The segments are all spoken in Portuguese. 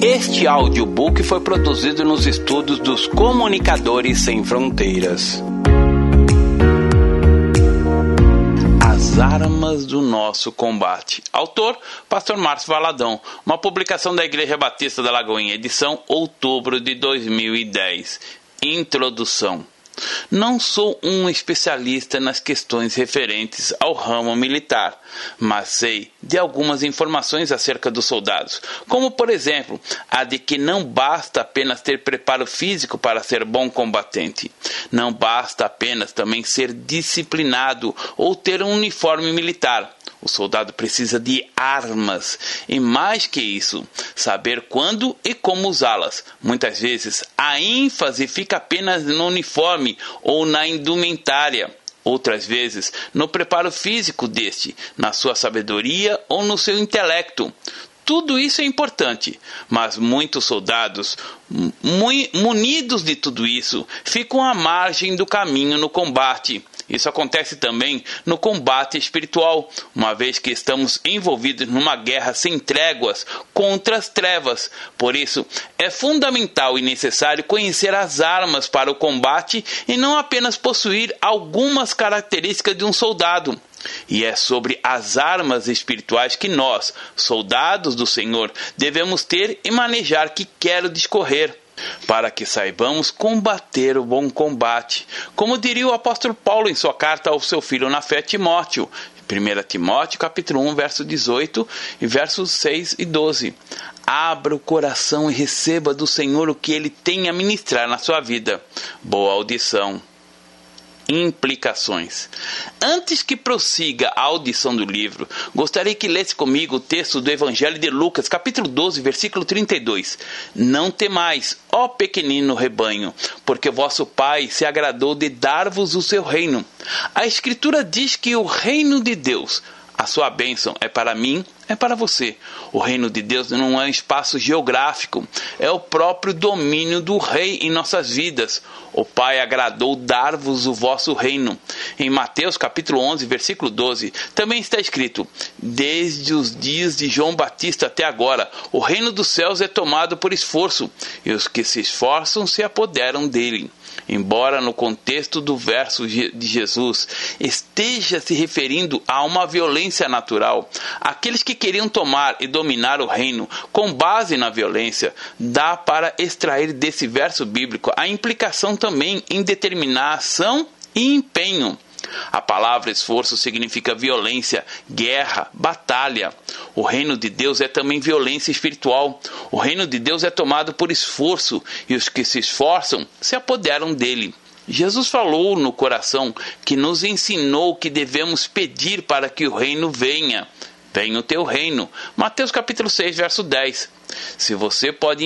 Este audiobook foi produzido nos estúdios dos Comunicadores Sem Fronteiras. As armas do nosso combate. Autor: Pastor Márcio Valadão. Uma publicação da Igreja Batista da Lagoinha, edição outubro de 2010. Introdução. Não sou um especialista nas questões referentes ao ramo militar, mas sei de algumas informações acerca dos soldados, como por exemplo a de que não basta apenas ter preparo físico para ser bom combatente, não basta apenas também ser disciplinado ou ter um uniforme militar. O soldado precisa de armas e, mais que isso, saber quando e como usá-las. Muitas vezes, a ênfase fica apenas no uniforme ou na indumentária. Outras vezes, no preparo físico deste, na sua sabedoria ou no seu intelecto. Tudo isso é importante, mas muitos soldados, munidos de tudo isso, ficam à margem do caminho no combate isso acontece também no combate espiritual, uma vez que estamos envolvidos numa guerra sem tréguas contra as trevas. Por isso, é fundamental e necessário conhecer as armas para o combate e não apenas possuir algumas características de um soldado. E é sobre as armas espirituais que nós, soldados do Senhor, devemos ter e manejar que quero discorrer para que saibamos combater o bom combate, como diria o apóstolo Paulo em sua carta ao seu filho na fé Timóteo, 1 Timóteo capítulo 1, verso 18 e versos 6 e 12. Abra o coração e receba do Senhor o que ele tem a ministrar na sua vida. Boa audição implicações. Antes que prossiga a audição do livro, gostaria que lesse comigo o texto do Evangelho de Lucas, capítulo 12, versículo 32. Não temais, ó pequenino rebanho, porque vosso Pai se agradou de dar-vos o seu reino. A Escritura diz que o reino de Deus a sua bênção é para mim, é para você. O reino de Deus não é um espaço geográfico, é o próprio domínio do rei em nossas vidas. O Pai agradou dar-vos o vosso reino. Em Mateus capítulo 11, versículo 12, também está escrito: Desde os dias de João Batista até agora, o reino dos céus é tomado por esforço, e os que se esforçam se apoderam dele. Embora no contexto do verso de Jesus esteja se referindo a uma violência natural, aqueles que queriam tomar e dominar o reino com base na violência, dá para extrair desse verso bíblico a implicação também em determinação e empenho. A palavra esforço significa violência, guerra, batalha. O reino de Deus é também violência espiritual. O reino de Deus é tomado por esforço e os que se esforçam se apoderam dele. Jesus falou no coração que nos ensinou que devemos pedir para que o reino venha. Venha o teu reino. Mateus capítulo 6, verso 10. Se você pode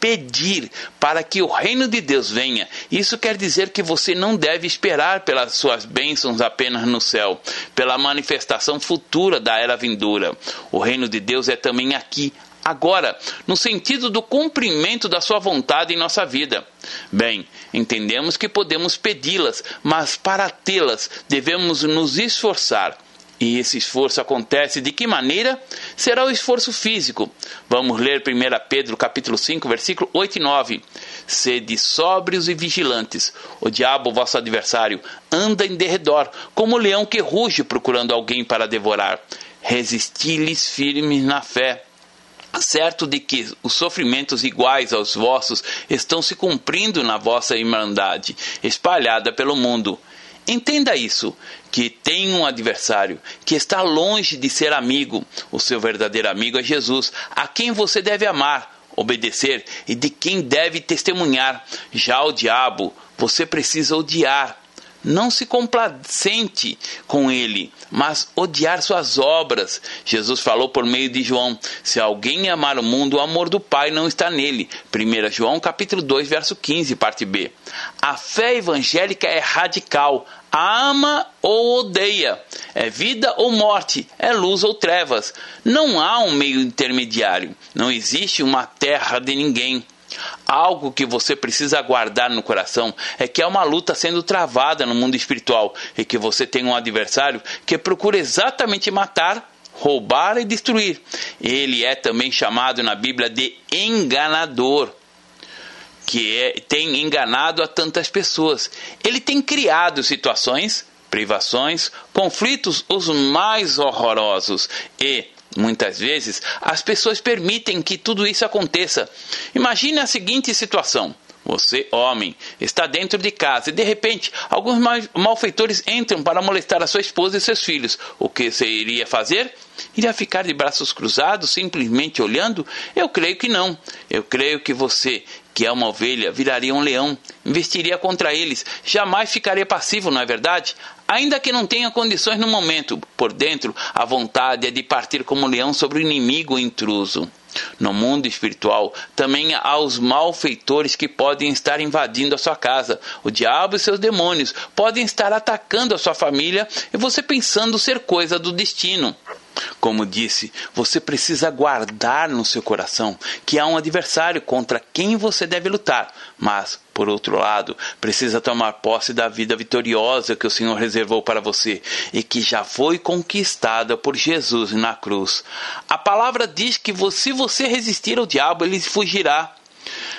pedir para que o reino de Deus venha. Isso quer dizer que você não deve esperar pelas suas bênçãos apenas no céu, pela manifestação futura da era vindoura. O reino de Deus é também aqui, agora, no sentido do cumprimento da sua vontade em nossa vida. Bem, entendemos que podemos pedi-las, mas para tê-las devemos nos esforçar. E esse esforço acontece de que maneira? Será o esforço físico. Vamos ler 1 Pedro capítulo 5, versículo 8 e 9. Sede sóbrios e vigilantes. O diabo, vosso adversário, anda em derredor, como o leão que ruge procurando alguém para devorar. Resisti-lhes firmes na fé certo de que os sofrimentos iguais aos vossos estão se cumprindo na vossa irmandade, espalhada pelo mundo. Entenda isso, que tem um adversário, que está longe de ser amigo. O seu verdadeiro amigo é Jesus, a quem você deve amar, obedecer e de quem deve testemunhar. Já o diabo, você precisa odiar não se complacente com ele, mas odiar suas obras. Jesus falou por meio de João: se alguém amar o mundo, o amor do Pai não está nele. 1 João capítulo 2, verso 15, parte B. A fé evangélica é radical. Ama ou odeia, é vida ou morte, é luz ou trevas. Não há um meio intermediário, não existe uma terra de ninguém. Algo que você precisa guardar no coração é que há uma luta sendo travada no mundo espiritual e que você tem um adversário que procura exatamente matar, roubar e destruir. Ele é também chamado na Bíblia de enganador, que é, tem enganado a tantas pessoas. Ele tem criado situações, privações, conflitos os mais horrorosos e Muitas vezes as pessoas permitem que tudo isso aconteça. Imagine a seguinte situação: você, homem, está dentro de casa e de repente alguns malfeitores entram para molestar a sua esposa e seus filhos. O que você iria fazer? Iria ficar de braços cruzados, simplesmente olhando? Eu creio que não. Eu creio que você, que é uma ovelha, viraria um leão, investiria contra eles, jamais ficaria passivo, não é verdade? Ainda que não tenha condições no momento, por dentro, a vontade é de partir como leão sobre o inimigo intruso. No mundo espiritual, também há os malfeitores que podem estar invadindo a sua casa. O diabo e seus demônios podem estar atacando a sua família e você pensando ser coisa do destino. Como disse, você precisa guardar no seu coração que há um adversário contra quem você deve lutar, mas, por outro lado, precisa tomar posse da vida vitoriosa que o Senhor reservou para você e que já foi conquistada por Jesus na cruz. A palavra diz que se você resistir ao diabo, ele fugirá.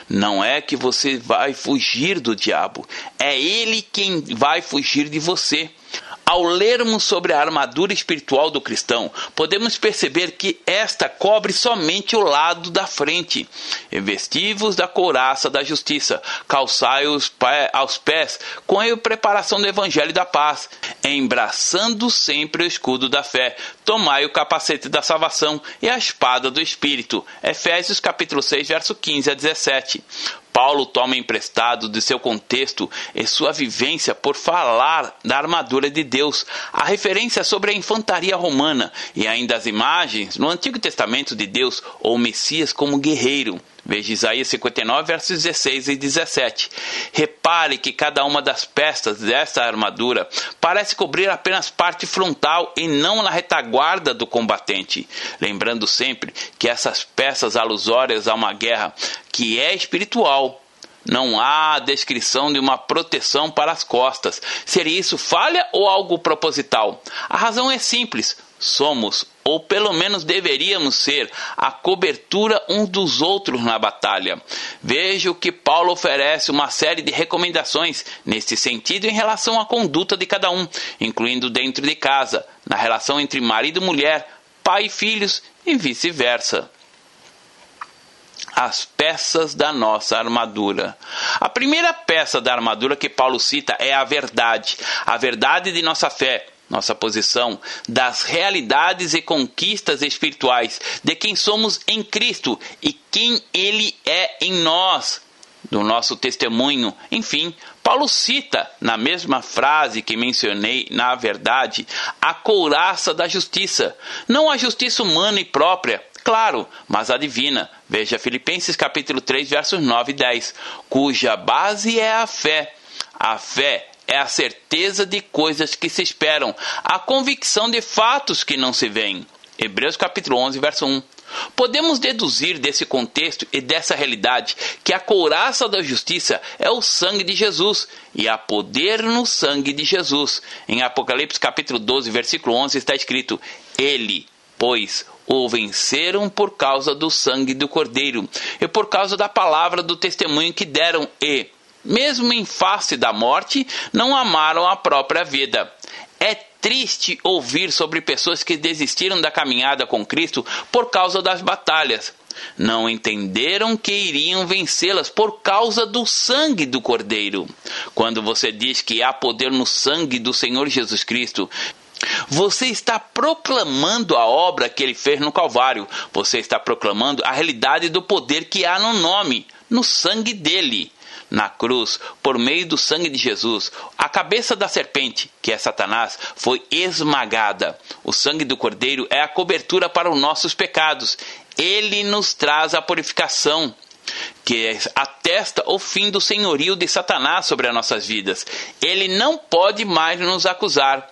Não é que você vai fugir do diabo, é ele quem vai fugir de você. Ao lermos sobre a armadura espiritual do cristão, podemos perceber que esta cobre somente o lado da frente. Investivos da couraça da justiça, calçai os aos pés com a preparação do evangelho da paz, embraçando sempre o escudo da fé, tomai o capacete da salvação e a espada do espírito. Efésios capítulo 6, verso 15 a 17. Paulo toma emprestado de seu contexto e sua vivência por falar da armadura de Deus, a referência sobre a infantaria romana e ainda as imagens no Antigo Testamento de Deus ou Messias como guerreiro. Veja Isaías 59, versos 16 e 17. Repare que cada uma das peças dessa armadura parece cobrir apenas parte frontal e não na retaguarda do combatente. Lembrando sempre que essas peças alusórias a uma guerra que é espiritual não há descrição de uma proteção para as costas. Seria isso falha ou algo proposital? A razão é simples somos, ou pelo menos deveríamos ser, a cobertura uns dos outros na batalha. Vejo que Paulo oferece uma série de recomendações nesse sentido em relação à conduta de cada um, incluindo dentro de casa, na relação entre marido e mulher, pai e filhos e vice-versa as peças da nossa armadura. A primeira peça da armadura que Paulo cita é a verdade, a verdade de nossa fé nossa posição, das realidades e conquistas espirituais, de quem somos em Cristo e quem Ele é em nós, do nosso testemunho. Enfim, Paulo cita, na mesma frase que mencionei, na verdade, a couraça da justiça, não a justiça humana e própria, claro, mas a divina. Veja Filipenses capítulo 3, versos 9 e 10, cuja base é a fé. A fé é a certeza de coisas que se esperam, a convicção de fatos que não se veem. Hebreus capítulo 11, verso 1. Podemos deduzir desse contexto e dessa realidade que a couraça da justiça é o sangue de Jesus e há poder no sangue de Jesus. Em Apocalipse capítulo 12, versículo 11 está escrito: Ele, pois, o venceram por causa do sangue do Cordeiro e por causa da palavra do testemunho que deram e mesmo em face da morte, não amaram a própria vida. É triste ouvir sobre pessoas que desistiram da caminhada com Cristo por causa das batalhas. Não entenderam que iriam vencê-las por causa do sangue do Cordeiro. Quando você diz que há poder no sangue do Senhor Jesus Cristo, você está proclamando a obra que ele fez no Calvário. Você está proclamando a realidade do poder que há no nome, no sangue dele na cruz, por meio do sangue de Jesus, a cabeça da serpente, que é Satanás, foi esmagada. O sangue do Cordeiro é a cobertura para os nossos pecados. Ele nos traz a purificação que atesta o fim do senhorio de Satanás sobre as nossas vidas. Ele não pode mais nos acusar.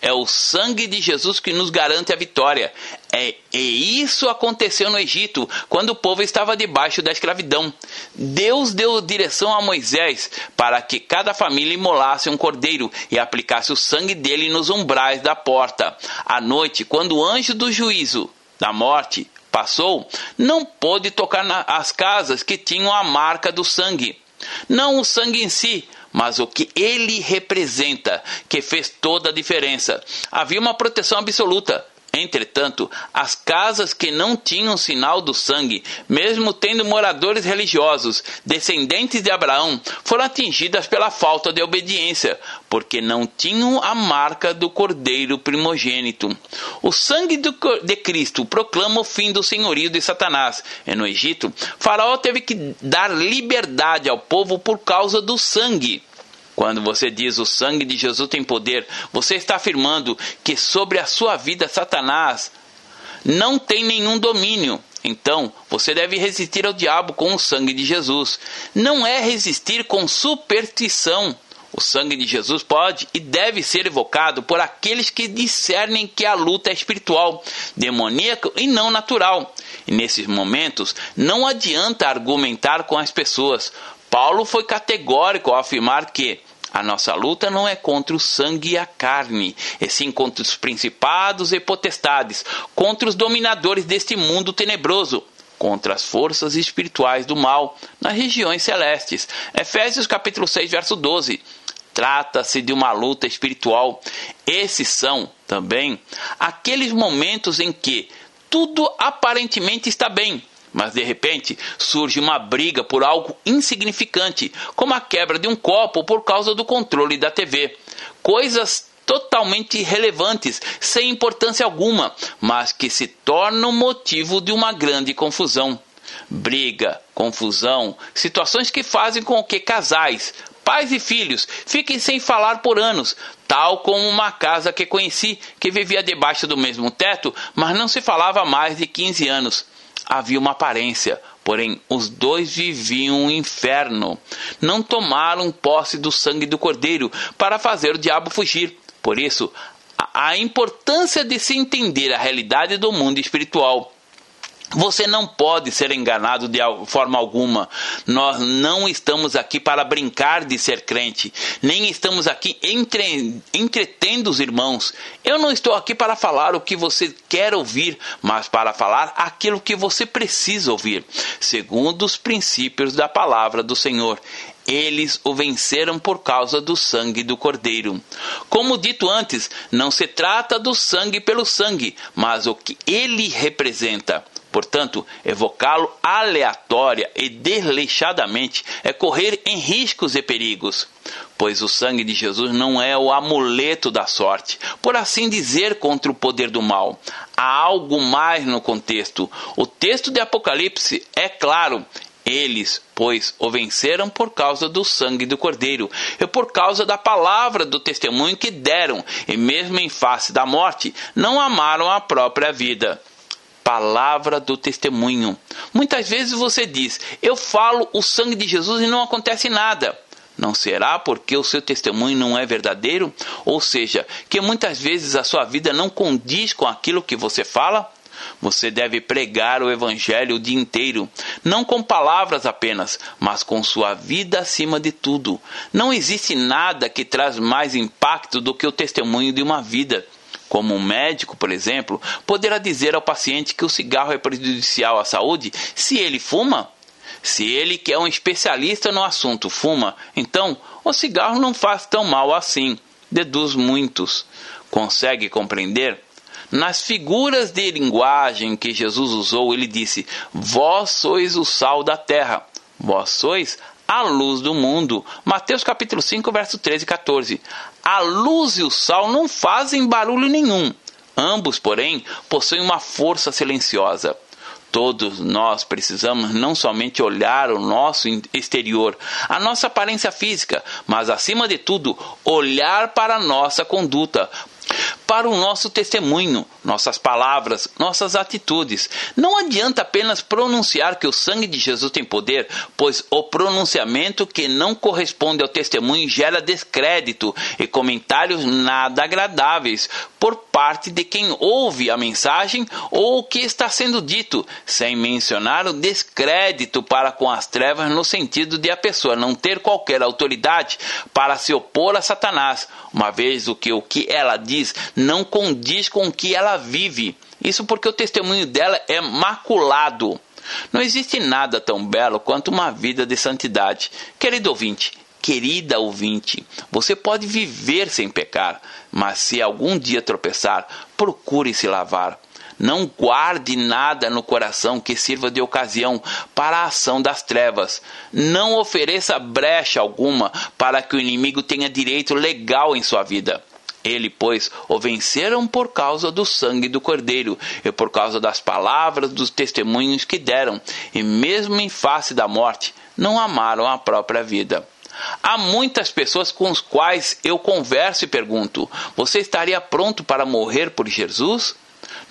É o sangue de Jesus que nos garante a vitória. É, e isso aconteceu no Egito, quando o povo estava debaixo da escravidão. Deus deu direção a Moisés para que cada família imolasse um cordeiro e aplicasse o sangue dele nos umbrais da porta. À noite, quando o anjo do juízo da morte passou, não pôde tocar nas casas que tinham a marca do sangue. Não o sangue em si, mas o que ele representa, que fez toda a diferença. Havia uma proteção absoluta. Entretanto, as casas que não tinham sinal do sangue, mesmo tendo moradores religiosos, descendentes de Abraão, foram atingidas pela falta de obediência, porque não tinham a marca do cordeiro primogênito. O sangue de Cristo proclama o fim do senhorio de Satanás. E no Egito, Faraó teve que dar liberdade ao povo por causa do sangue. Quando você diz o sangue de Jesus tem poder, você está afirmando que sobre a sua vida Satanás não tem nenhum domínio. Então, você deve resistir ao diabo com o sangue de Jesus. Não é resistir com superstição. O sangue de Jesus pode e deve ser evocado por aqueles que discernem que a luta é espiritual, demoníaca e não natural. E nesses momentos, não adianta argumentar com as pessoas. Paulo foi categórico ao afirmar que a nossa luta não é contra o sangue e a carne, e sim contra os principados e potestades, contra os dominadores deste mundo tenebroso, contra as forças espirituais do mal nas regiões celestes. Efésios capítulo 6, verso 12. Trata-se de uma luta espiritual. Esses são também aqueles momentos em que tudo aparentemente está bem, mas de repente surge uma briga por algo insignificante, como a quebra de um copo por causa do controle da TV. Coisas totalmente irrelevantes, sem importância alguma, mas que se tornam motivo de uma grande confusão. Briga, confusão, situações que fazem com que casais, pais e filhos fiquem sem falar por anos, tal como uma casa que conheci que vivia debaixo do mesmo teto, mas não se falava mais de 15 anos havia uma aparência, porém os dois viviam um inferno. Não tomaram posse do sangue do cordeiro para fazer o diabo fugir. Por isso, a importância de se entender a realidade do mundo espiritual. Você não pode ser enganado de forma alguma. Nós não estamos aqui para brincar de ser crente, nem estamos aqui entre, entretendo os irmãos. Eu não estou aqui para falar o que você quer ouvir, mas para falar aquilo que você precisa ouvir, segundo os princípios da palavra do Senhor eles o venceram por causa do sangue do Cordeiro. Como dito antes, não se trata do sangue pelo sangue, mas o que ele representa. Portanto, evocá-lo aleatória e desleixadamente é correr em riscos e perigos, pois o sangue de Jesus não é o amuleto da sorte, por assim dizer, contra o poder do mal. Há algo mais no contexto. O texto de Apocalipse é claro. Eles, pois, o venceram por causa do sangue do Cordeiro e por causa da palavra do testemunho que deram, e mesmo em face da morte, não amaram a própria vida palavra do testemunho. Muitas vezes você diz: Eu falo o sangue de Jesus e não acontece nada. Não será porque o seu testemunho não é verdadeiro? Ou seja, que muitas vezes a sua vida não condiz com aquilo que você fala? Você deve pregar o Evangelho o dia inteiro, não com palavras apenas, mas com sua vida acima de tudo. Não existe nada que traz mais impacto do que o testemunho de uma vida como um médico, por exemplo, poderá dizer ao paciente que o cigarro é prejudicial à saúde se ele fuma? Se ele, que é um especialista no assunto, fuma, então o cigarro não faz tão mal assim, deduz muitos. Consegue compreender? Nas figuras de linguagem que Jesus usou, ele disse: Vós sois o sal da terra, vós sois a luz do mundo. Mateus capítulo 5, verso 13 e 14. A luz e o sal não fazem barulho nenhum. Ambos, porém, possuem uma força silenciosa. Todos nós precisamos não somente olhar o nosso exterior, a nossa aparência física, mas acima de tudo, olhar para a nossa conduta, para o nosso testemunho, nossas palavras, nossas atitudes. Não adianta apenas pronunciar que o sangue de Jesus tem poder, pois o pronunciamento que não corresponde ao testemunho gera descrédito e comentários nada agradáveis por parte de quem ouve a mensagem ou o que está sendo dito, sem mencionar o descrédito para com as trevas no sentido de a pessoa não ter qualquer autoridade para se opor a Satanás, uma vez o que o que ela diz não condiz com o que ela vive. Isso porque o testemunho dela é maculado. Não existe nada tão belo quanto uma vida de santidade. Querido ouvinte, querida ouvinte, você pode viver sem pecar, mas se algum dia tropeçar, procure se lavar. Não guarde nada no coração que sirva de ocasião para a ação das trevas. Não ofereça brecha alguma para que o inimigo tenha direito legal em sua vida. Ele, pois, o venceram por causa do sangue do Cordeiro e por causa das palavras dos testemunhos que deram, e mesmo em face da morte, não amaram a própria vida. Há muitas pessoas com as quais eu converso e pergunto: Você estaria pronto para morrer por Jesus?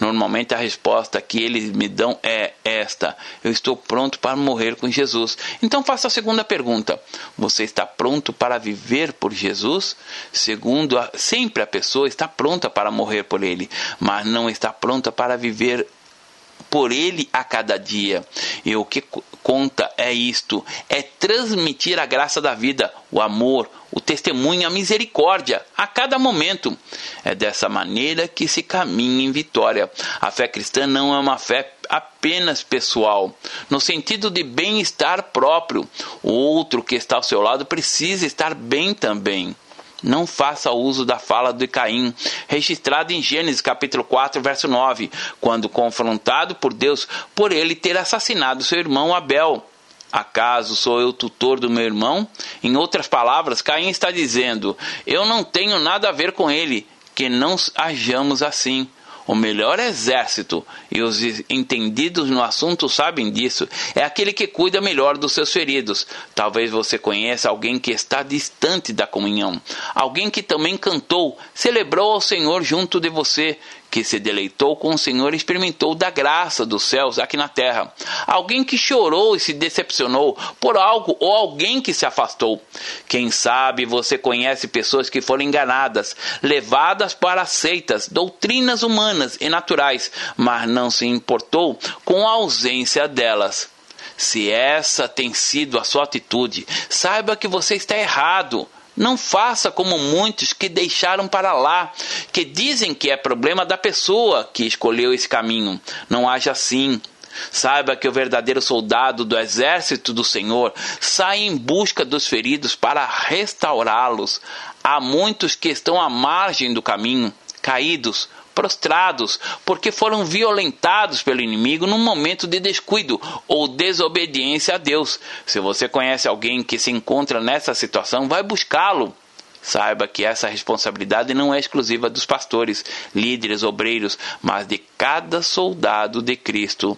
Normalmente a resposta que eles me dão é esta: Eu estou pronto para morrer com Jesus. Então faça a segunda pergunta: Você está pronto para viver por Jesus? Segundo, sempre a pessoa está pronta para morrer por ele, mas não está pronta para viver por ele a cada dia. E o que conta é isto: é transmitir a graça da vida, o amor, o testemunho, a misericórdia a cada momento. É dessa maneira que se caminha em vitória. A fé cristã não é uma fé apenas pessoal, no sentido de bem-estar próprio. O outro que está ao seu lado precisa estar bem também. Não faça uso da fala de Caim, registrada em Gênesis capítulo 4, verso 9, quando confrontado por Deus por ele ter assassinado seu irmão Abel. Acaso sou eu tutor do meu irmão? Em outras palavras, Caim está dizendo: Eu não tenho nada a ver com ele, que não hajamos assim. O melhor exército, e os entendidos no assunto sabem disso, é aquele que cuida melhor dos seus feridos. Talvez você conheça alguém que está distante da comunhão, alguém que também cantou, celebrou ao Senhor junto de você, que se deleitou com o Senhor experimentou da graça dos céus aqui na terra. Alguém que chorou e se decepcionou por algo ou alguém que se afastou. Quem sabe você conhece pessoas que foram enganadas, levadas para seitas, doutrinas humanas e naturais, mas não se importou com a ausência delas. Se essa tem sido a sua atitude, saiba que você está errado. Não faça como muitos que deixaram para lá, que dizem que é problema da pessoa que escolheu esse caminho. Não haja assim. Saiba que o verdadeiro soldado do exército do Senhor sai em busca dos feridos para restaurá-los. Há muitos que estão à margem do caminho, caídos, prostrados, porque foram violentados pelo inimigo num momento de descuido ou desobediência a Deus. Se você conhece alguém que se encontra nessa situação, vai buscá-lo. Saiba que essa responsabilidade não é exclusiva dos pastores, líderes, obreiros, mas de cada soldado de Cristo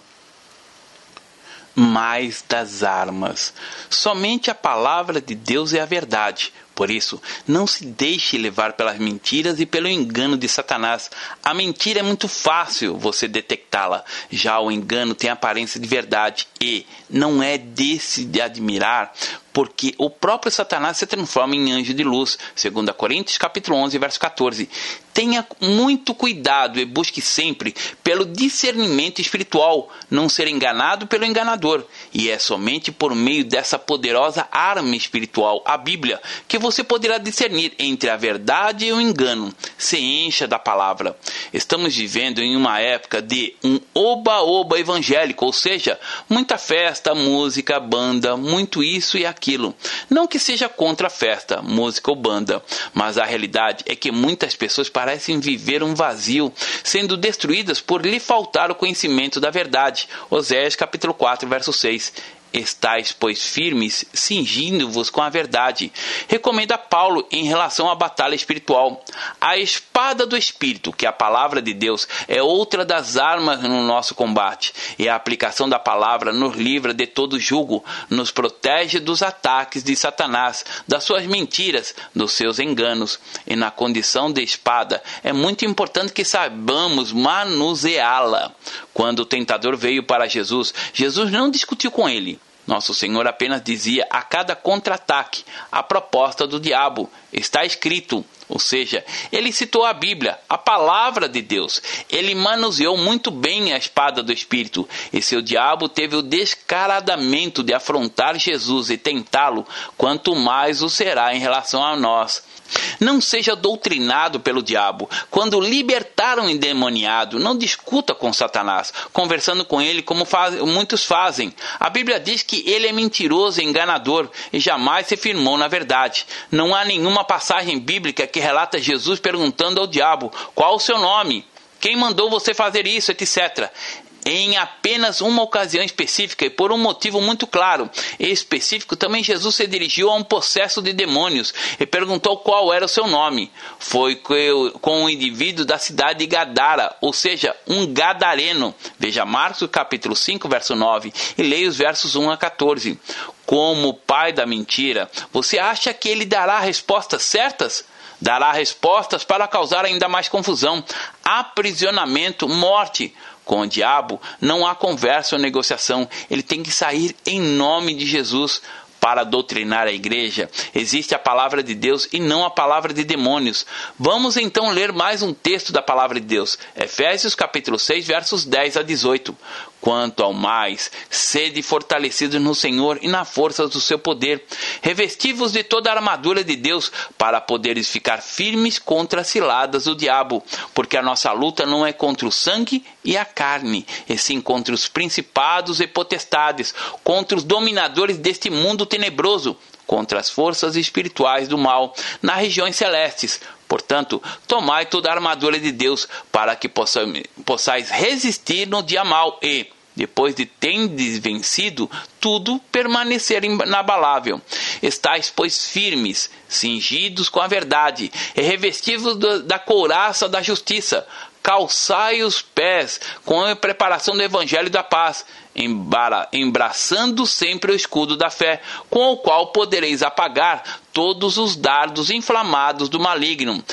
mais das armas. Somente a palavra de Deus é a verdade. Por isso, não se deixe levar pelas mentiras e pelo engano de Satanás. A mentira é muito fácil você detectá-la, já o engano tem aparência de verdade e não é desse de admirar, porque o próprio Satanás se transforma em anjo de luz, segundo Coríntios capítulo 11, verso 14. Tenha muito cuidado e busque sempre pelo discernimento espiritual, não ser enganado pelo enganador. E é somente por meio dessa poderosa arma espiritual, a Bíblia, que você poderá discernir entre a verdade e o engano. Se encha da palavra. Estamos vivendo em uma época de um oba-oba evangélico, ou seja, muita festa, música, banda, muito isso e aquilo. Não que seja contra a festa, música ou banda, mas a realidade é que muitas pessoas parecem viver um vazio, sendo destruídas por lhe faltar o conhecimento da verdade. Oséias capítulo 4, verso 6. Estais, pois, firmes, cingindo-vos com a verdade. Recomenda Paulo em relação à batalha espiritual. A espada do Espírito, que é a palavra de Deus, é outra das armas no nosso combate. E a aplicação da palavra nos livra de todo jugo, nos protege dos ataques de Satanás, das suas mentiras, dos seus enganos. E na condição de espada, é muito importante que saibamos manuseá-la. Quando o tentador veio para Jesus, Jesus não discutiu com ele. Nosso Senhor apenas dizia a cada contra-ataque a proposta do diabo. Está escrito. Ou seja, ele citou a Bíblia, a palavra de Deus. Ele manuseou muito bem a espada do Espírito. E seu diabo teve o descaradamento de afrontar Jesus e tentá-lo, quanto mais o será em relação a nós. Não seja doutrinado pelo diabo. Quando libertar um endemoniado, não discuta com Satanás, conversando com ele como faz, muitos fazem. A Bíblia diz que ele é mentiroso e enganador e jamais se firmou na verdade. Não há nenhuma passagem bíblica que relata Jesus perguntando ao diabo: qual o seu nome? Quem mandou você fazer isso, etc em apenas uma ocasião específica e por um motivo muito claro e específico, também Jesus se dirigiu a um processo de demônios e perguntou qual era o seu nome. Foi com o indivíduo da cidade de Gadara, ou seja, um gadareno. Veja Marcos capítulo 5, verso 9 e leia os versos 1 a 14. Como pai da mentira, você acha que ele dará respostas certas? Dará respostas para causar ainda mais confusão, aprisionamento, morte com o diabo, não há conversa ou negociação. Ele tem que sair em nome de Jesus para doutrinar a igreja. Existe a palavra de Deus e não a palavra de demônios. Vamos então ler mais um texto da palavra de Deus. Efésios capítulo 6, versos 10 a 18. Quanto ao mais, sede fortalecidos no Senhor e na força do seu poder. Revestivos de toda a armadura de Deus, para poderes ficar firmes contra as ciladas do diabo. Porque a nossa luta não é contra o sangue e a carne, e sim contra os principados e potestades, contra os dominadores deste mundo tenebroso, contra as forças espirituais do mal nas regiões celestes. Portanto, tomai toda a armadura de Deus para que possais resistir no dia mal e, depois de tendes vencido, tudo permanecer inabalável. Estais, pois, firmes, cingidos com a verdade, e revestidos da couraça da justiça, calçai os pés com a preparação do evangelho da paz, embraçando sempre o escudo da fé, com o qual podereis apagar todos os dardos inflamados do maligno.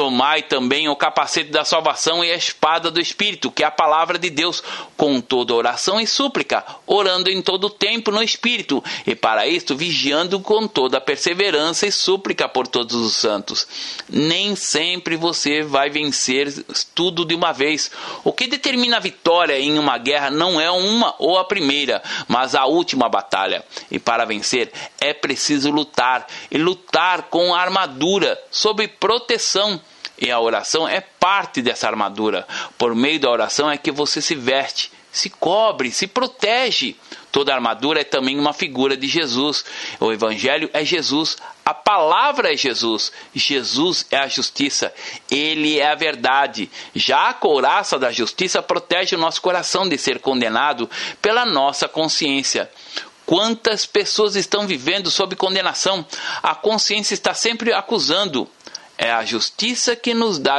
Tomai também o capacete da salvação e a espada do Espírito, que é a palavra de Deus, com toda oração e súplica, orando em todo tempo no Espírito, e para isto vigiando com toda perseverança e súplica por todos os santos. Nem sempre você vai vencer tudo de uma vez. O que determina a vitória em uma guerra não é uma ou a primeira, mas a última batalha. E para vencer é preciso lutar, e lutar com armadura, sob proteção e a oração é parte dessa armadura. Por meio da oração é que você se veste, se cobre, se protege. Toda armadura é também uma figura de Jesus. O Evangelho é Jesus, a palavra é Jesus. Jesus é a justiça, ele é a verdade. Já a couraça da justiça protege o nosso coração de ser condenado pela nossa consciência. Quantas pessoas estão vivendo sob condenação? A consciência está sempre acusando. É a justiça que nos dá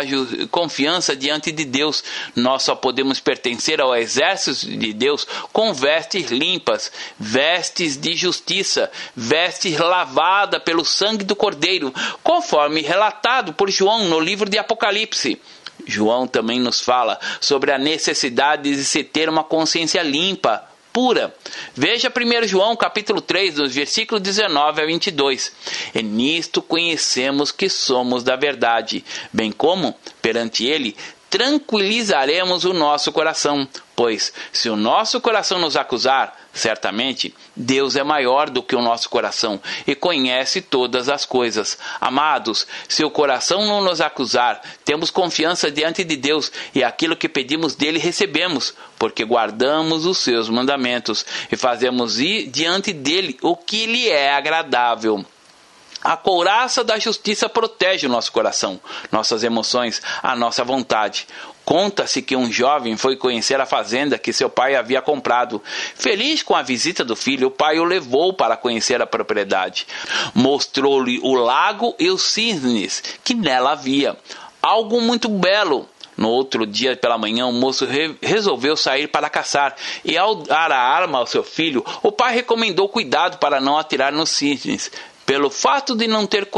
confiança diante de Deus. Nós só podemos pertencer ao exército de Deus com vestes limpas, vestes de justiça, vestes lavada pelo sangue do Cordeiro, conforme relatado por João no livro de Apocalipse. João também nos fala sobre a necessidade de se ter uma consciência limpa pura. Veja 1 João capítulo 3, dos versículos 19 a 22. E nisto conhecemos que somos da verdade, bem como, perante ele, tranquilizaremos o nosso coração, pois se o nosso coração nos acusar, certamente Deus é maior do que o nosso coração e conhece todas as coisas. Amados, se o coração não nos acusar, temos confiança diante de Deus e aquilo que pedimos dele recebemos, porque guardamos os seus mandamentos e fazemos ir diante dele o que lhe é agradável. A couraça da justiça protege o nosso coração, nossas emoções, a nossa vontade. Conta-se que um jovem foi conhecer a fazenda que seu pai havia comprado. Feliz com a visita do filho, o pai o levou para conhecer a propriedade. Mostrou-lhe o lago e os cisnes que nela havia. Algo muito belo, no outro dia pela manhã, o moço re resolveu sair para caçar e, ao dar a arma ao seu filho, o pai recomendou cuidado para não atirar nos cisnes. Pelo fato de não ter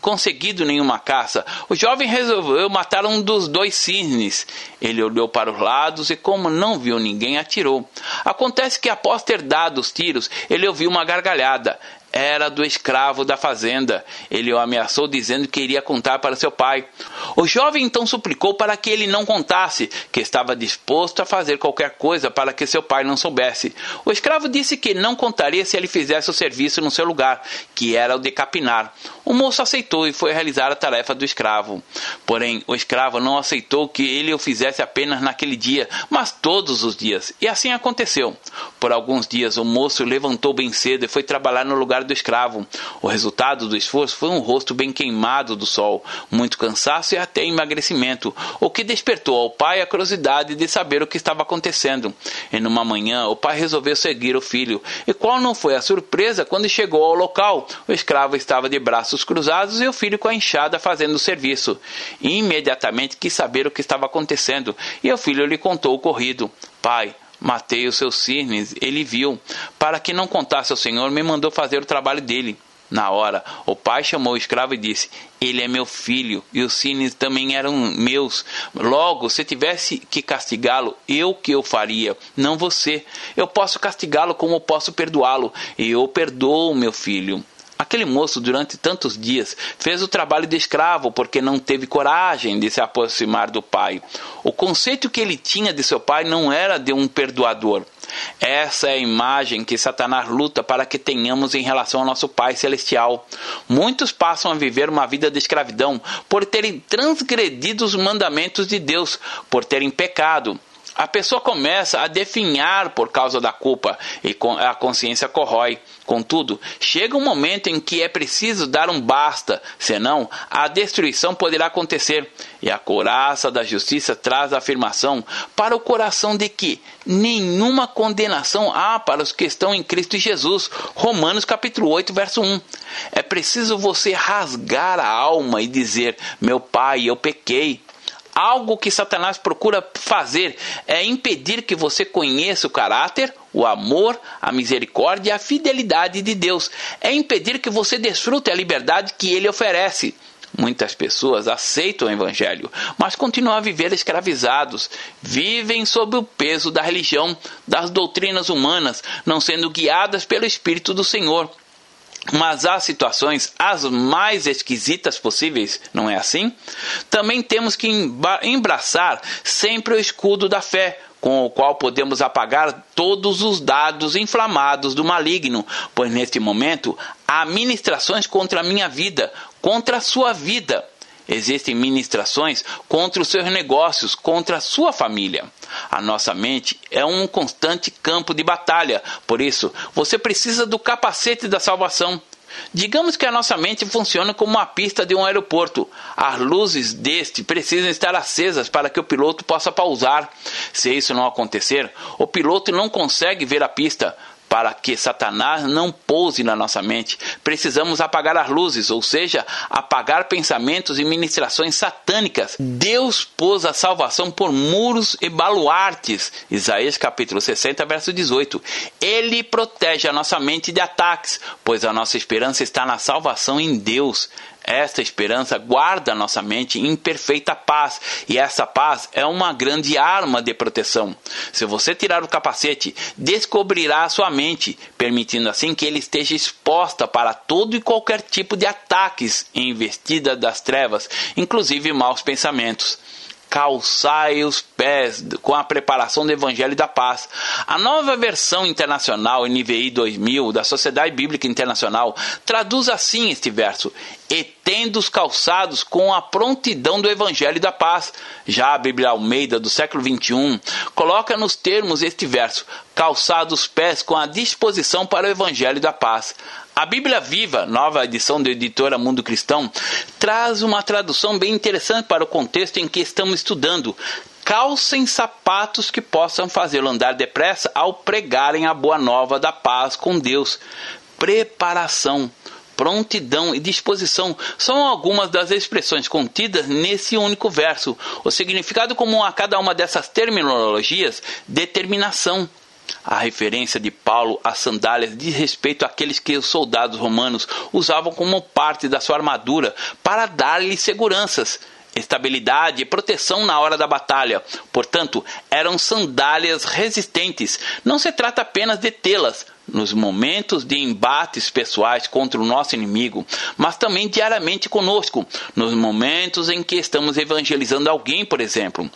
conseguido nenhuma caça, o jovem resolveu matar um dos dois cisnes. Ele olhou para os lados e, como não viu ninguém, atirou. Acontece que, após ter dado os tiros, ele ouviu uma gargalhada era do escravo da fazenda. Ele o ameaçou dizendo que iria contar para seu pai. O jovem então suplicou para que ele não contasse, que estava disposto a fazer qualquer coisa para que seu pai não soubesse. O escravo disse que não contaria se ele fizesse o serviço no seu lugar, que era o de capinar. O moço aceitou e foi realizar a tarefa do escravo. Porém, o escravo não aceitou que ele o fizesse apenas naquele dia, mas todos os dias. E assim aconteceu. Por alguns dias, o moço levantou bem cedo e foi trabalhar no lugar do escravo. O resultado do esforço foi um rosto bem queimado do sol, muito cansaço e até emagrecimento, o que despertou ao pai a curiosidade de saber o que estava acontecendo. E numa manhã, o pai resolveu seguir o filho. E qual não foi a surpresa quando chegou ao local? O escravo estava de braços cruzados e o filho com a enxada fazendo o serviço. E imediatamente quis saber o que estava acontecendo, e o filho lhe contou o ocorrido. Pai, Matei os seus cisnes, ele viu. Para que não contasse ao Senhor, me mandou fazer o trabalho dele. Na hora, o pai chamou o escravo e disse: Ele é meu filho, e os cisnes também eram meus. Logo, se tivesse que castigá-lo, eu que eu faria, não você. Eu posso castigá-lo como posso perdoá-lo, e eu perdoo meu filho. Aquele moço, durante tantos dias, fez o trabalho de escravo porque não teve coragem de se aproximar do pai. O conceito que ele tinha de seu pai não era de um perdoador. Essa é a imagem que Satanás luta para que tenhamos em relação ao nosso Pai Celestial. Muitos passam a viver uma vida de escravidão por terem transgredido os mandamentos de Deus, por terem pecado a pessoa começa a definhar por causa da culpa e a consciência corrói. Contudo, chega um momento em que é preciso dar um basta, senão a destruição poderá acontecer. E a couraça da justiça traz a afirmação para o coração de que nenhuma condenação há para os que estão em Cristo Jesus. Romanos capítulo 8, verso 1. É preciso você rasgar a alma e dizer: Meu pai, eu pequei. Algo que Satanás procura fazer é impedir que você conheça o caráter, o amor, a misericórdia e a fidelidade de Deus. É impedir que você desfrute a liberdade que ele oferece. Muitas pessoas aceitam o Evangelho, mas continuam a viver escravizados. Vivem sob o peso da religião, das doutrinas humanas, não sendo guiadas pelo Espírito do Senhor. Mas há situações as mais esquisitas possíveis, não é assim? Também temos que embraçar sempre o escudo da fé, com o qual podemos apagar todos os dados inflamados do maligno, pois neste momento há ministrações contra a minha vida, contra a sua vida. Existem ministrações contra os seus negócios, contra a sua família. A nossa mente é um constante campo de batalha, por isso você precisa do capacete da salvação. Digamos que a nossa mente funciona como uma pista de um aeroporto. As luzes deste precisam estar acesas para que o piloto possa pausar. Se isso não acontecer, o piloto não consegue ver a pista para que Satanás não pouse na nossa mente, precisamos apagar as luzes, ou seja, apagar pensamentos e ministrações satânicas. Deus pôs a salvação por muros e baluartes. Isaías capítulo 60, verso 18. Ele protege a nossa mente de ataques, pois a nossa esperança está na salvação em Deus. Esta esperança guarda nossa mente em perfeita paz, e essa paz é uma grande arma de proteção. Se você tirar o capacete, descobrirá a sua mente, permitindo assim que ele esteja exposta para todo e qualquer tipo de ataques em investida das trevas, inclusive maus pensamentos calçai os pés com a preparação do Evangelho da Paz. A nova versão internacional NVI 2000 da Sociedade Bíblica Internacional traduz assim este verso: e tendo os calçados com a prontidão do Evangelho da Paz. Já a Bíblia Almeida do século 21 coloca nos termos este verso: calçados os pés com a disposição para o Evangelho da Paz. A Bíblia Viva, nova edição da editora Mundo Cristão, traz uma tradução bem interessante para o contexto em que estamos estudando. Calcem sapatos que possam fazê-lo andar depressa ao pregarem a boa nova da paz com Deus. Preparação prontidão e disposição são algumas das expressões contidas nesse único verso. O significado comum a cada uma dessas terminologias, determinação, a referência de Paulo às sandálias diz respeito àqueles que os soldados romanos usavam como parte da sua armadura para dar-lhe seguranças, estabilidade e proteção na hora da batalha. Portanto, eram sandálias resistentes. Não se trata apenas de tê-las, nos momentos de embates pessoais contra o nosso inimigo, mas também diariamente conosco, nos momentos em que estamos evangelizando alguém, por exemplo.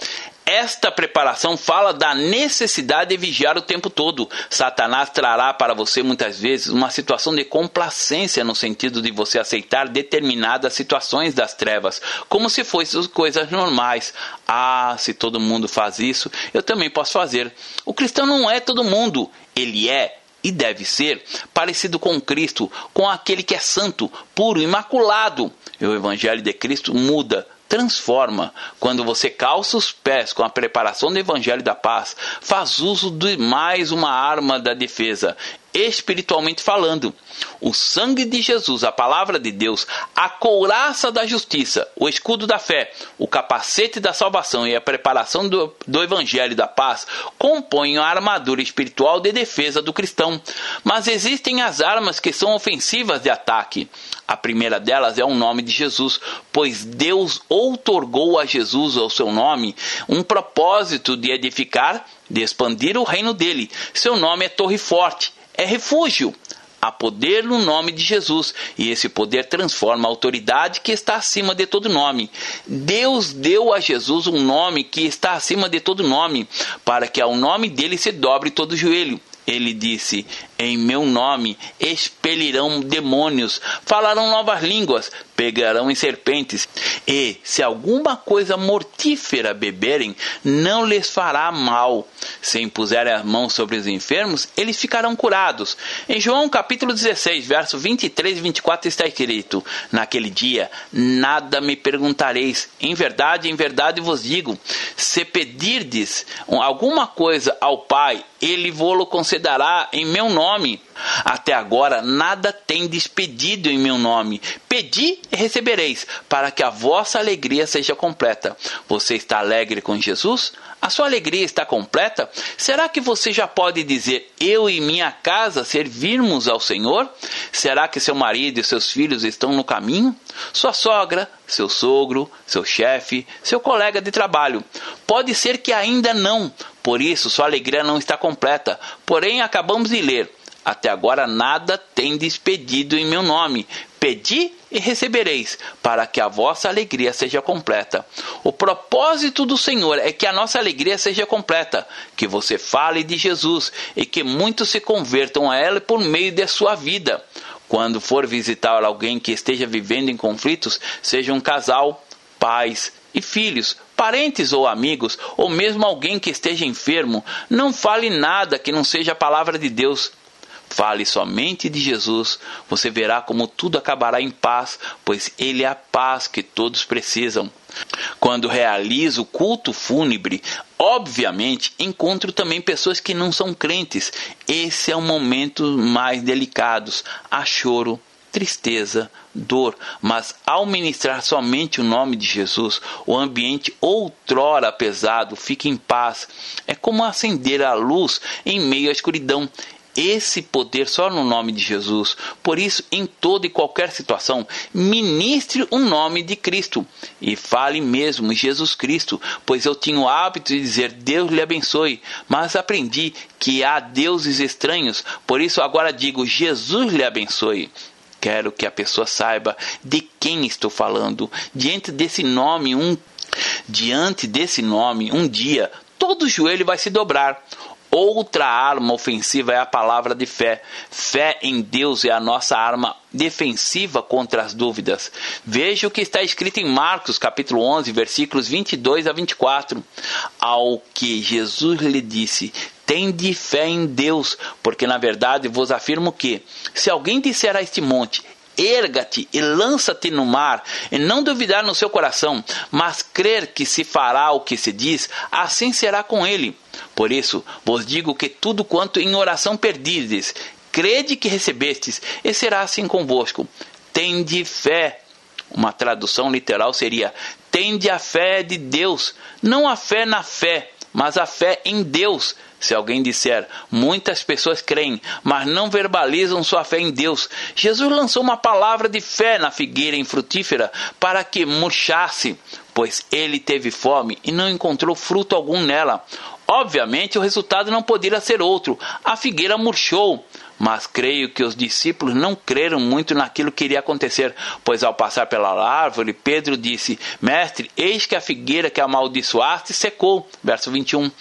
Esta preparação fala da necessidade de vigiar o tempo todo. Satanás trará para você muitas vezes uma situação de complacência no sentido de você aceitar determinadas situações das trevas, como se fossem coisas normais. Ah, se todo mundo faz isso, eu também posso fazer. O cristão não é todo mundo, ele é e deve ser parecido com Cristo, com aquele que é santo, puro, imaculado. E o evangelho de Cristo muda transforma. Quando você calça os pés com a preparação do Evangelho da Paz, faz uso de mais uma arma da defesa, espiritualmente falando. O sangue de Jesus, a palavra de Deus, a couraça da justiça, o escudo da fé, o capacete da salvação e a preparação do, do evangelho da paz compõem a armadura espiritual de defesa do cristão. Mas existem as armas que são ofensivas de ataque. A primeira delas é o nome de Jesus, pois Deus outorgou a Jesus, o seu nome, um propósito de edificar, de expandir o reino dele. Seu nome é Torre Forte é refúgio. Há poder no nome de Jesus, e esse poder transforma a autoridade que está acima de todo nome. Deus deu a Jesus um nome que está acima de todo nome, para que ao nome dele se dobre todo joelho. Ele disse: Em meu nome expelirão demônios, falarão novas línguas, pegarão em serpentes, e se alguma coisa mortífera beberem, não lhes fará mal. Se impuserem as mãos sobre os enfermos, eles ficarão curados. Em João capítulo 16, verso 23 e 24 está escrito: Naquele dia nada me perguntareis. Em verdade, em verdade vos digo: se pedirdes alguma coisa ao Pai, ele vô-lo concederá em meu nome. Até agora nada tendes pedido em meu nome. Pedi e recebereis, para que a vossa alegria seja completa. Você está alegre com Jesus? A sua alegria está completa? Será que você já pode dizer: Eu e minha casa servirmos ao Senhor? Será que seu marido e seus filhos estão no caminho? Sua sogra, seu sogro, seu chefe, seu colega de trabalho? Pode ser que ainda não, por isso sua alegria não está completa. Porém, acabamos de ler: até agora nada tendes pedido em meu nome. Pedi e recebereis, para que a vossa alegria seja completa. O propósito do Senhor é que a nossa alegria seja completa, que você fale de Jesus e que muitos se convertam a Ele por meio de sua vida. Quando for visitar alguém que esteja vivendo em conflitos, seja um casal, pais e filhos, parentes ou amigos, ou mesmo alguém que esteja enfermo, não fale nada que não seja a palavra de Deus. Fale somente de Jesus, você verá como tudo acabará em paz, pois Ele é a paz que todos precisam. Quando realizo o culto fúnebre, obviamente encontro também pessoas que não são crentes. Esse é o momento mais delicado. Há choro, tristeza, dor, mas ao ministrar somente o nome de Jesus, o ambiente outrora pesado fica em paz. É como acender a luz em meio à escuridão esse poder só no nome de Jesus. Por isso, em toda e qualquer situação, ministre o nome de Cristo e fale mesmo Jesus Cristo, pois eu tinha o hábito de dizer Deus lhe abençoe, mas aprendi que há deuses estranhos, por isso agora digo Jesus lhe abençoe. Quero que a pessoa saiba de quem estou falando. Diante desse nome, um diante desse nome, um dia todo joelho vai se dobrar. Outra arma ofensiva é a palavra de fé. Fé em Deus é a nossa arma defensiva contra as dúvidas. Veja o que está escrito em Marcos, capítulo 11, versículos 22 a 24. Ao que Jesus lhe disse: Tende fé em Deus, porque na verdade vos afirmo que, se alguém disser a este monte, erga-te e lança-te no mar, e não duvidar no seu coração, mas crer que se fará o que se diz, assim será com ele. Por isso vos digo que tudo quanto em oração perdides, crede que recebestes, e será assim convosco. Tende fé. Uma tradução literal seria: tende a fé de Deus, não a fé na fé, mas a fé em Deus. Se alguém disser, muitas pessoas creem, mas não verbalizam sua fé em Deus, Jesus lançou uma palavra de fé na figueira infrutífera para que murchasse, pois ele teve fome e não encontrou fruto algum nela. Obviamente, o resultado não poderia ser outro: a figueira murchou. Mas creio que os discípulos não creram muito naquilo que iria acontecer, pois ao passar pela árvore, Pedro disse: Mestre, eis que a figueira que amaldiçoaste secou. Verso 21.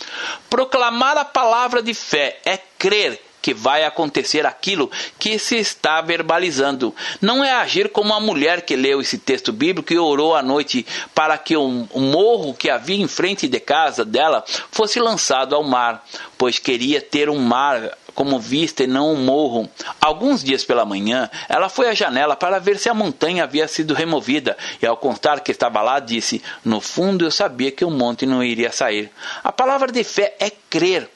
Proclamar a palavra de fé é crer que vai acontecer aquilo que se está verbalizando. Não é agir como a mulher que leu esse texto bíblico e orou à noite para que o morro que havia em frente de casa dela fosse lançado ao mar, pois queria ter um mar como vista e não um morro. Alguns dias pela manhã, ela foi à janela para ver se a montanha havia sido removida, e ao contar que estava lá, disse: No fundo eu sabia que o monte não iria sair. A palavra de fé é crer.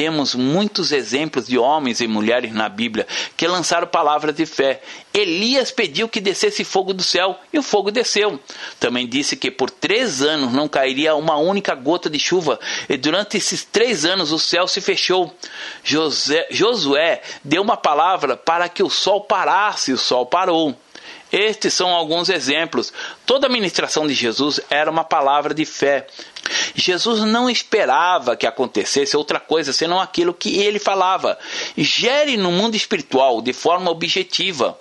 Temos muitos exemplos de homens e mulheres na Bíblia que lançaram palavras de fé. Elias pediu que descesse fogo do céu e o fogo desceu. Também disse que por três anos não cairia uma única gota de chuva e durante esses três anos o céu se fechou. José, Josué deu uma palavra para que o sol parasse e o sol parou. Estes são alguns exemplos. Toda a ministração de Jesus era uma palavra de fé. Jesus não esperava que acontecesse outra coisa senão aquilo que ele falava. Gere no mundo espiritual de forma objetiva.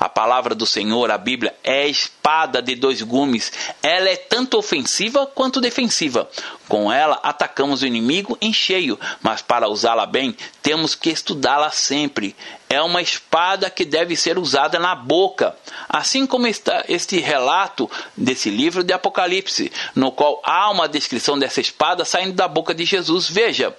A palavra do Senhor, a Bíblia, é espada de dois gumes. Ela é tanto ofensiva quanto defensiva. Com ela atacamos o inimigo em cheio, mas para usá-la bem, temos que estudá-la sempre. É uma espada que deve ser usada na boca, assim como está este relato desse livro de Apocalipse, no qual há uma descrição dessa espada saindo da boca de Jesus. Veja,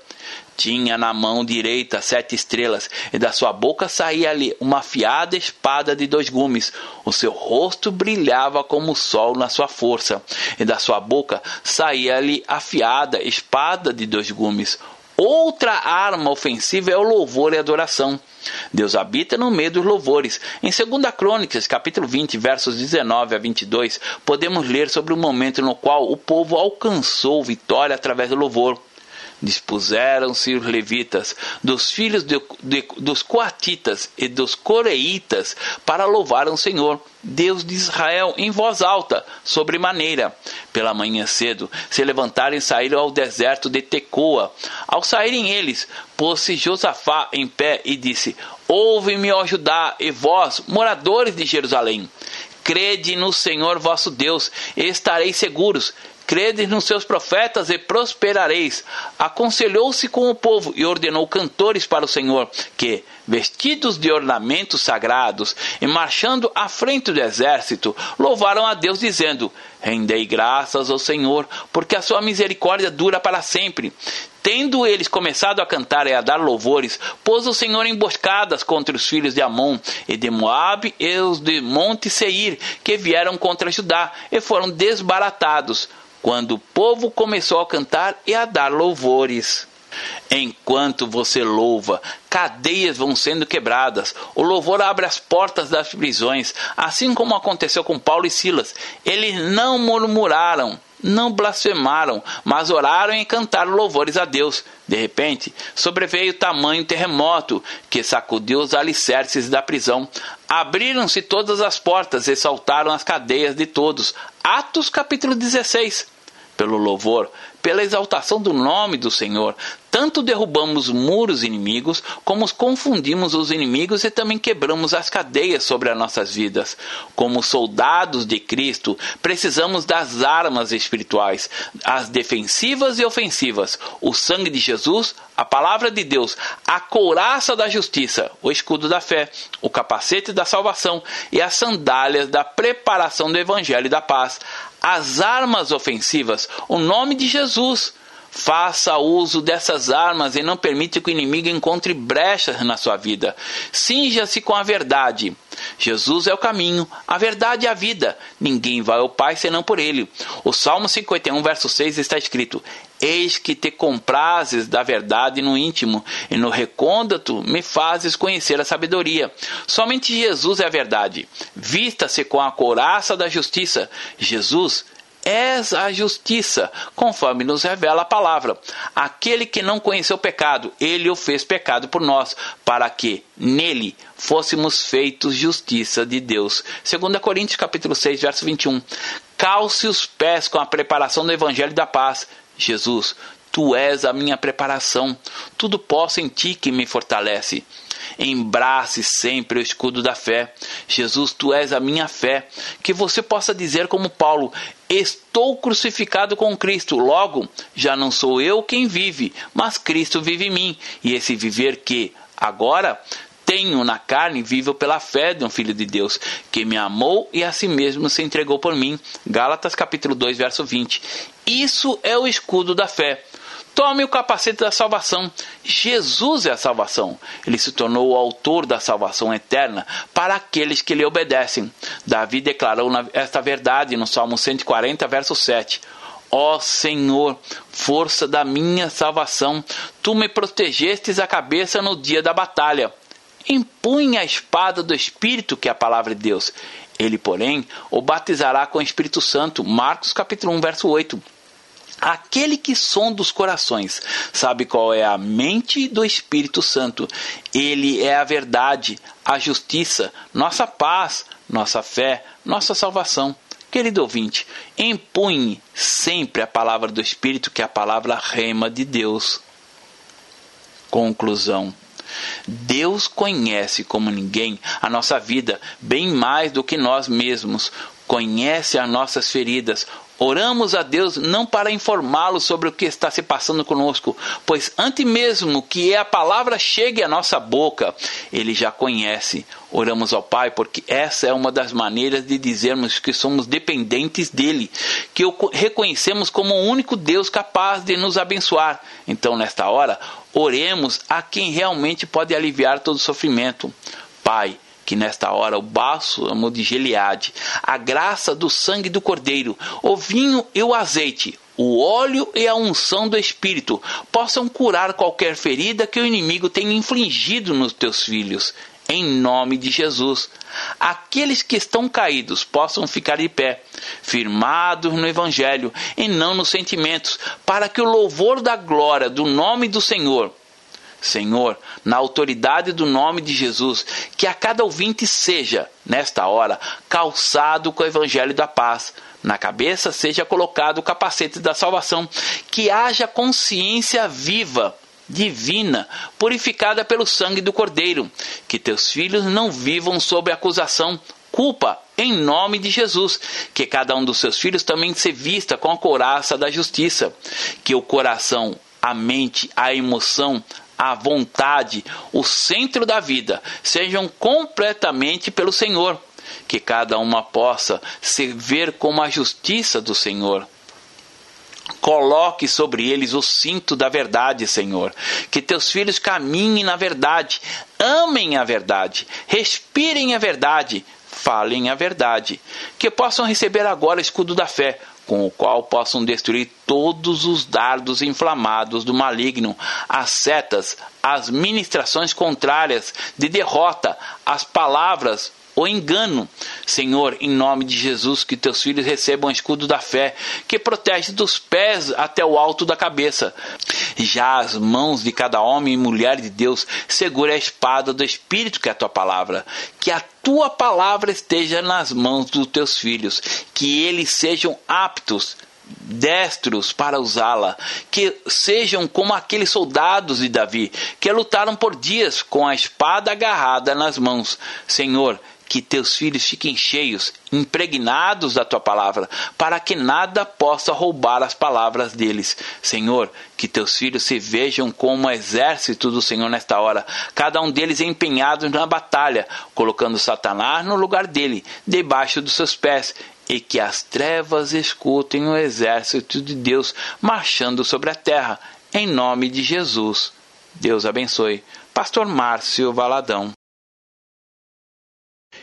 tinha na mão direita sete estrelas, e da sua boca saía-lhe uma afiada espada de dois gumes. O seu rosto brilhava como o sol na sua força, e da sua boca saía-lhe afiada espada de dois gumes. Outra arma ofensiva é o louvor e adoração. Deus habita no meio dos louvores. Em 2 Crônicas, capítulo 20, versos 19 a 22, podemos ler sobre o momento no qual o povo alcançou vitória através do louvor. Dispuseram-se os levitas, dos filhos de, de, dos coatitas e dos coreitas, para louvar o Senhor, Deus de Israel, em voz alta, sobremaneira. Pela manhã cedo, se levantaram e saíram ao deserto de Tecoa. Ao saírem eles, pôs-se Josafá em pé e disse: Ouve-me, ó Judá, e vós, moradores de Jerusalém. Crede no Senhor vosso Deus, e estareis seguros credes nos seus profetas e prosperareis. Aconselhou-se com o povo e ordenou cantores para o Senhor, que, vestidos de ornamentos sagrados e marchando à frente do exército, louvaram a Deus, dizendo: Rendei graças ao Senhor, porque a sua misericórdia dura para sempre. Tendo eles começado a cantar e a dar louvores, pôs o Senhor emboscadas contra os filhos de Amon e de Moabe e os de Monte Seir, que vieram contra Judá, e foram desbaratados quando o povo começou a cantar e a dar louvores. Enquanto você louva, cadeias vão sendo quebradas. O louvor abre as portas das prisões, assim como aconteceu com Paulo e Silas. Eles não murmuraram, não blasfemaram, mas oraram e cantaram louvores a Deus. De repente, sobreveio tamanho terremoto que sacudiu os alicerces da prisão. Abriram-se todas as portas e saltaram as cadeias de todos. Atos capítulo 16. Pelo louvor, pela exaltação do nome do Senhor, tanto derrubamos muros inimigos, como confundimos os inimigos e também quebramos as cadeias sobre as nossas vidas. Como soldados de Cristo, precisamos das armas espirituais, as defensivas e ofensivas, o sangue de Jesus, a palavra de Deus, a couraça da justiça, o escudo da fé, o capacete da salvação e as sandálias da preparação do evangelho da paz. As armas ofensivas, o nome de Jesus Faça uso dessas armas e não permita que o inimigo encontre brechas na sua vida. Cinja-se com a verdade. Jesus é o caminho, a verdade e a vida. Ninguém vai ao Pai senão por ele. O Salmo 51, verso 6 está escrito: Eis que te comprases da verdade no íntimo, e no recôndito me fazes conhecer a sabedoria. Somente Jesus é a verdade. Vista-se com a couraça da justiça. Jesus és a justiça, conforme nos revela a palavra. Aquele que não conheceu pecado, ele o fez pecado por nós, para que nele fôssemos feitos justiça de Deus. 2 Coríntios capítulo 6, verso 21. Calce os pés com a preparação do evangelho da paz. Jesus, tu és a minha preparação. Tudo posso em ti que me fortalece. Embrace sempre o escudo da fé. Jesus, tu és a minha fé. Que você possa dizer, como Paulo: Estou crucificado com Cristo. Logo, já não sou eu quem vive, mas Cristo vive em mim. E esse viver que agora tenho na carne vivo pela fé de um filho de Deus, que me amou e a si mesmo se entregou por mim. Gálatas capítulo 2, verso 20. Isso é o escudo da fé. Tome o capacete da salvação. Jesus é a salvação. Ele se tornou o autor da salvação eterna para aqueles que lhe obedecem. Davi declarou esta verdade no Salmo 140, verso 7. Ó oh Senhor, força da minha salvação, tu me protegestes a cabeça no dia da batalha. Empunha a espada do Espírito, que é a palavra de Deus. Ele, porém, o batizará com o Espírito Santo. Marcos capítulo 1, verso 8. Aquele que sonda os corações sabe qual é a mente do Espírito Santo. Ele é a verdade, a justiça, nossa paz, nossa fé, nossa salvação. Querido ouvinte, empunhe sempre a palavra do Espírito, que é a palavra rema de Deus. Conclusão. Deus conhece como ninguém a nossa vida, bem mais do que nós mesmos. Conhece as nossas feridas, Oramos a Deus não para informá-lo sobre o que está se passando conosco, pois antes mesmo que a palavra chegue à nossa boca, ele já conhece. Oramos ao Pai porque essa é uma das maneiras de dizermos que somos dependentes dele, que o reconhecemos como o único Deus capaz de nos abençoar. Então, nesta hora, oremos a quem realmente pode aliviar todo sofrimento. Pai, que nesta hora o bálsamo de Gileade, a graça do sangue do Cordeiro, o vinho e o azeite, o óleo e a unção do Espírito possam curar qualquer ferida que o inimigo tenha infligido nos teus filhos. Em nome de Jesus. Aqueles que estão caídos possam ficar de pé, firmados no Evangelho e não nos sentimentos, para que o louvor da glória do nome do Senhor Senhor, na autoridade do nome de Jesus, que a cada ouvinte seja, nesta hora, calçado com o evangelho da paz. Na cabeça seja colocado o capacete da salvação, que haja consciência viva, divina, purificada pelo sangue do Cordeiro, que teus filhos não vivam sob acusação, culpa, em nome de Jesus, que cada um dos seus filhos também se vista com a couraça da justiça, que o coração, a mente, a emoção, a vontade, o centro da vida, sejam completamente pelo Senhor, que cada uma possa se ver como a justiça do Senhor. Coloque sobre eles o cinto da verdade, Senhor. Que teus filhos caminhem na verdade, amem a verdade, respirem a verdade, falem a verdade. Que possam receber agora o escudo da fé, com o qual possam destruir todos os dardos inflamados do maligno, as setas, as ministrações contrárias de derrota, as palavras o engano. Senhor, em nome de Jesus, que teus filhos recebam o escudo da fé, que protege dos pés até o alto da cabeça. Já as mãos de cada homem e mulher de Deus segure a espada do Espírito, que é a tua palavra. Que a tua palavra esteja nas mãos dos teus filhos, que eles sejam aptos destros para usá-la, que sejam como aqueles soldados de Davi, que lutaram por dias com a espada agarrada nas mãos. Senhor, que teus filhos fiquem cheios, impregnados da tua palavra, para que nada possa roubar as palavras deles. Senhor, que teus filhos se vejam como o exército do Senhor nesta hora, cada um deles empenhado na batalha, colocando Satanás no lugar dele, debaixo dos seus pés, e que as trevas escutem o exército de Deus marchando sobre a terra, em nome de Jesus. Deus abençoe. Pastor Márcio Valadão.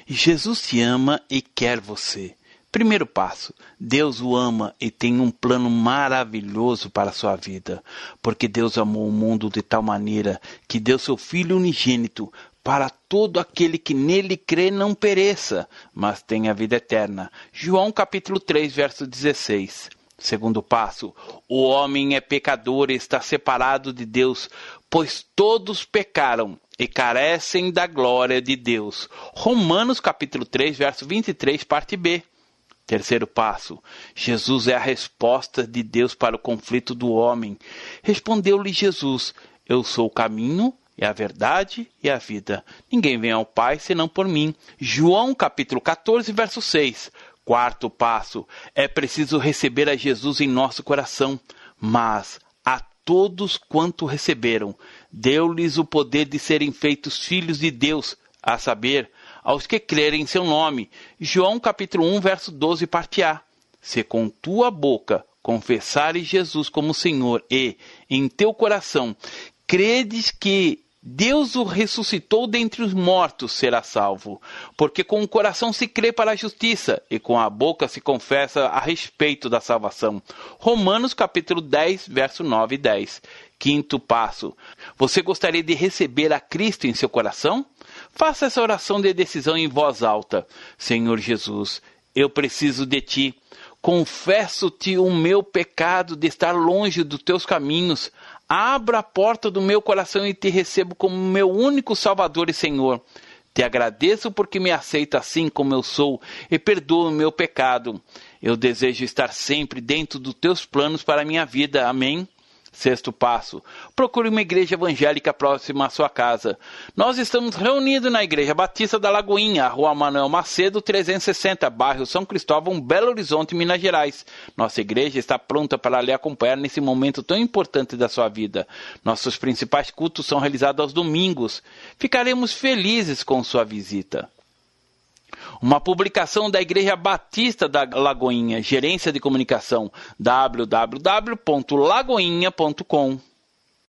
Jesus te ama e quer você. Primeiro passo: Deus o ama e tem um plano maravilhoso para a sua vida, porque Deus amou o mundo de tal maneira que deu seu Filho unigênito para todo aquele que nele crê não pereça, mas tenha vida eterna. João capítulo 3, verso 16. Segundo passo, o homem é pecador e está separado de Deus, pois todos pecaram e carecem da glória de Deus. Romanos capítulo 3, verso 23, parte B. Terceiro passo: Jesus é a resposta de Deus para o conflito do homem. Respondeu-lhe Jesus: Eu sou o caminho, e a verdade e a vida. Ninguém vem ao Pai senão por mim. João capítulo 14, verso 6. Quarto passo: é preciso receber a Jesus em nosso coração, mas todos quanto receberam, deu-lhes o poder de serem feitos filhos de Deus, a saber, aos que crerem em seu nome. João capítulo 1, verso 12, parte A. Se com tua boca confessares Jesus como Senhor e em teu coração credes que Deus o ressuscitou dentre os mortos, será salvo. Porque com o coração se crê para a justiça e com a boca se confessa a respeito da salvação. Romanos capítulo 10, verso 9 e 10. Quinto passo. Você gostaria de receber a Cristo em seu coração? Faça essa oração de decisão em voz alta. Senhor Jesus, eu preciso de ti. Confesso-te o meu pecado de estar longe dos teus caminhos. Abra a porta do meu coração e te recebo como meu único Salvador e Senhor. Te agradeço porque me aceita assim como eu sou e perdoa o meu pecado. Eu desejo estar sempre dentro dos teus planos para a minha vida. Amém. Sexto passo: procure uma igreja evangélica próxima à sua casa. Nós estamos reunidos na Igreja Batista da Lagoinha, Rua Manuel Macedo, 360, bairro São Cristóvão, Belo Horizonte, Minas Gerais. Nossa igreja está pronta para lhe acompanhar nesse momento tão importante da sua vida. Nossos principais cultos são realizados aos domingos. Ficaremos felizes com sua visita. Uma publicação da Igreja Batista da Lagoinha, Gerência de Comunicação, www.lagoinha.com.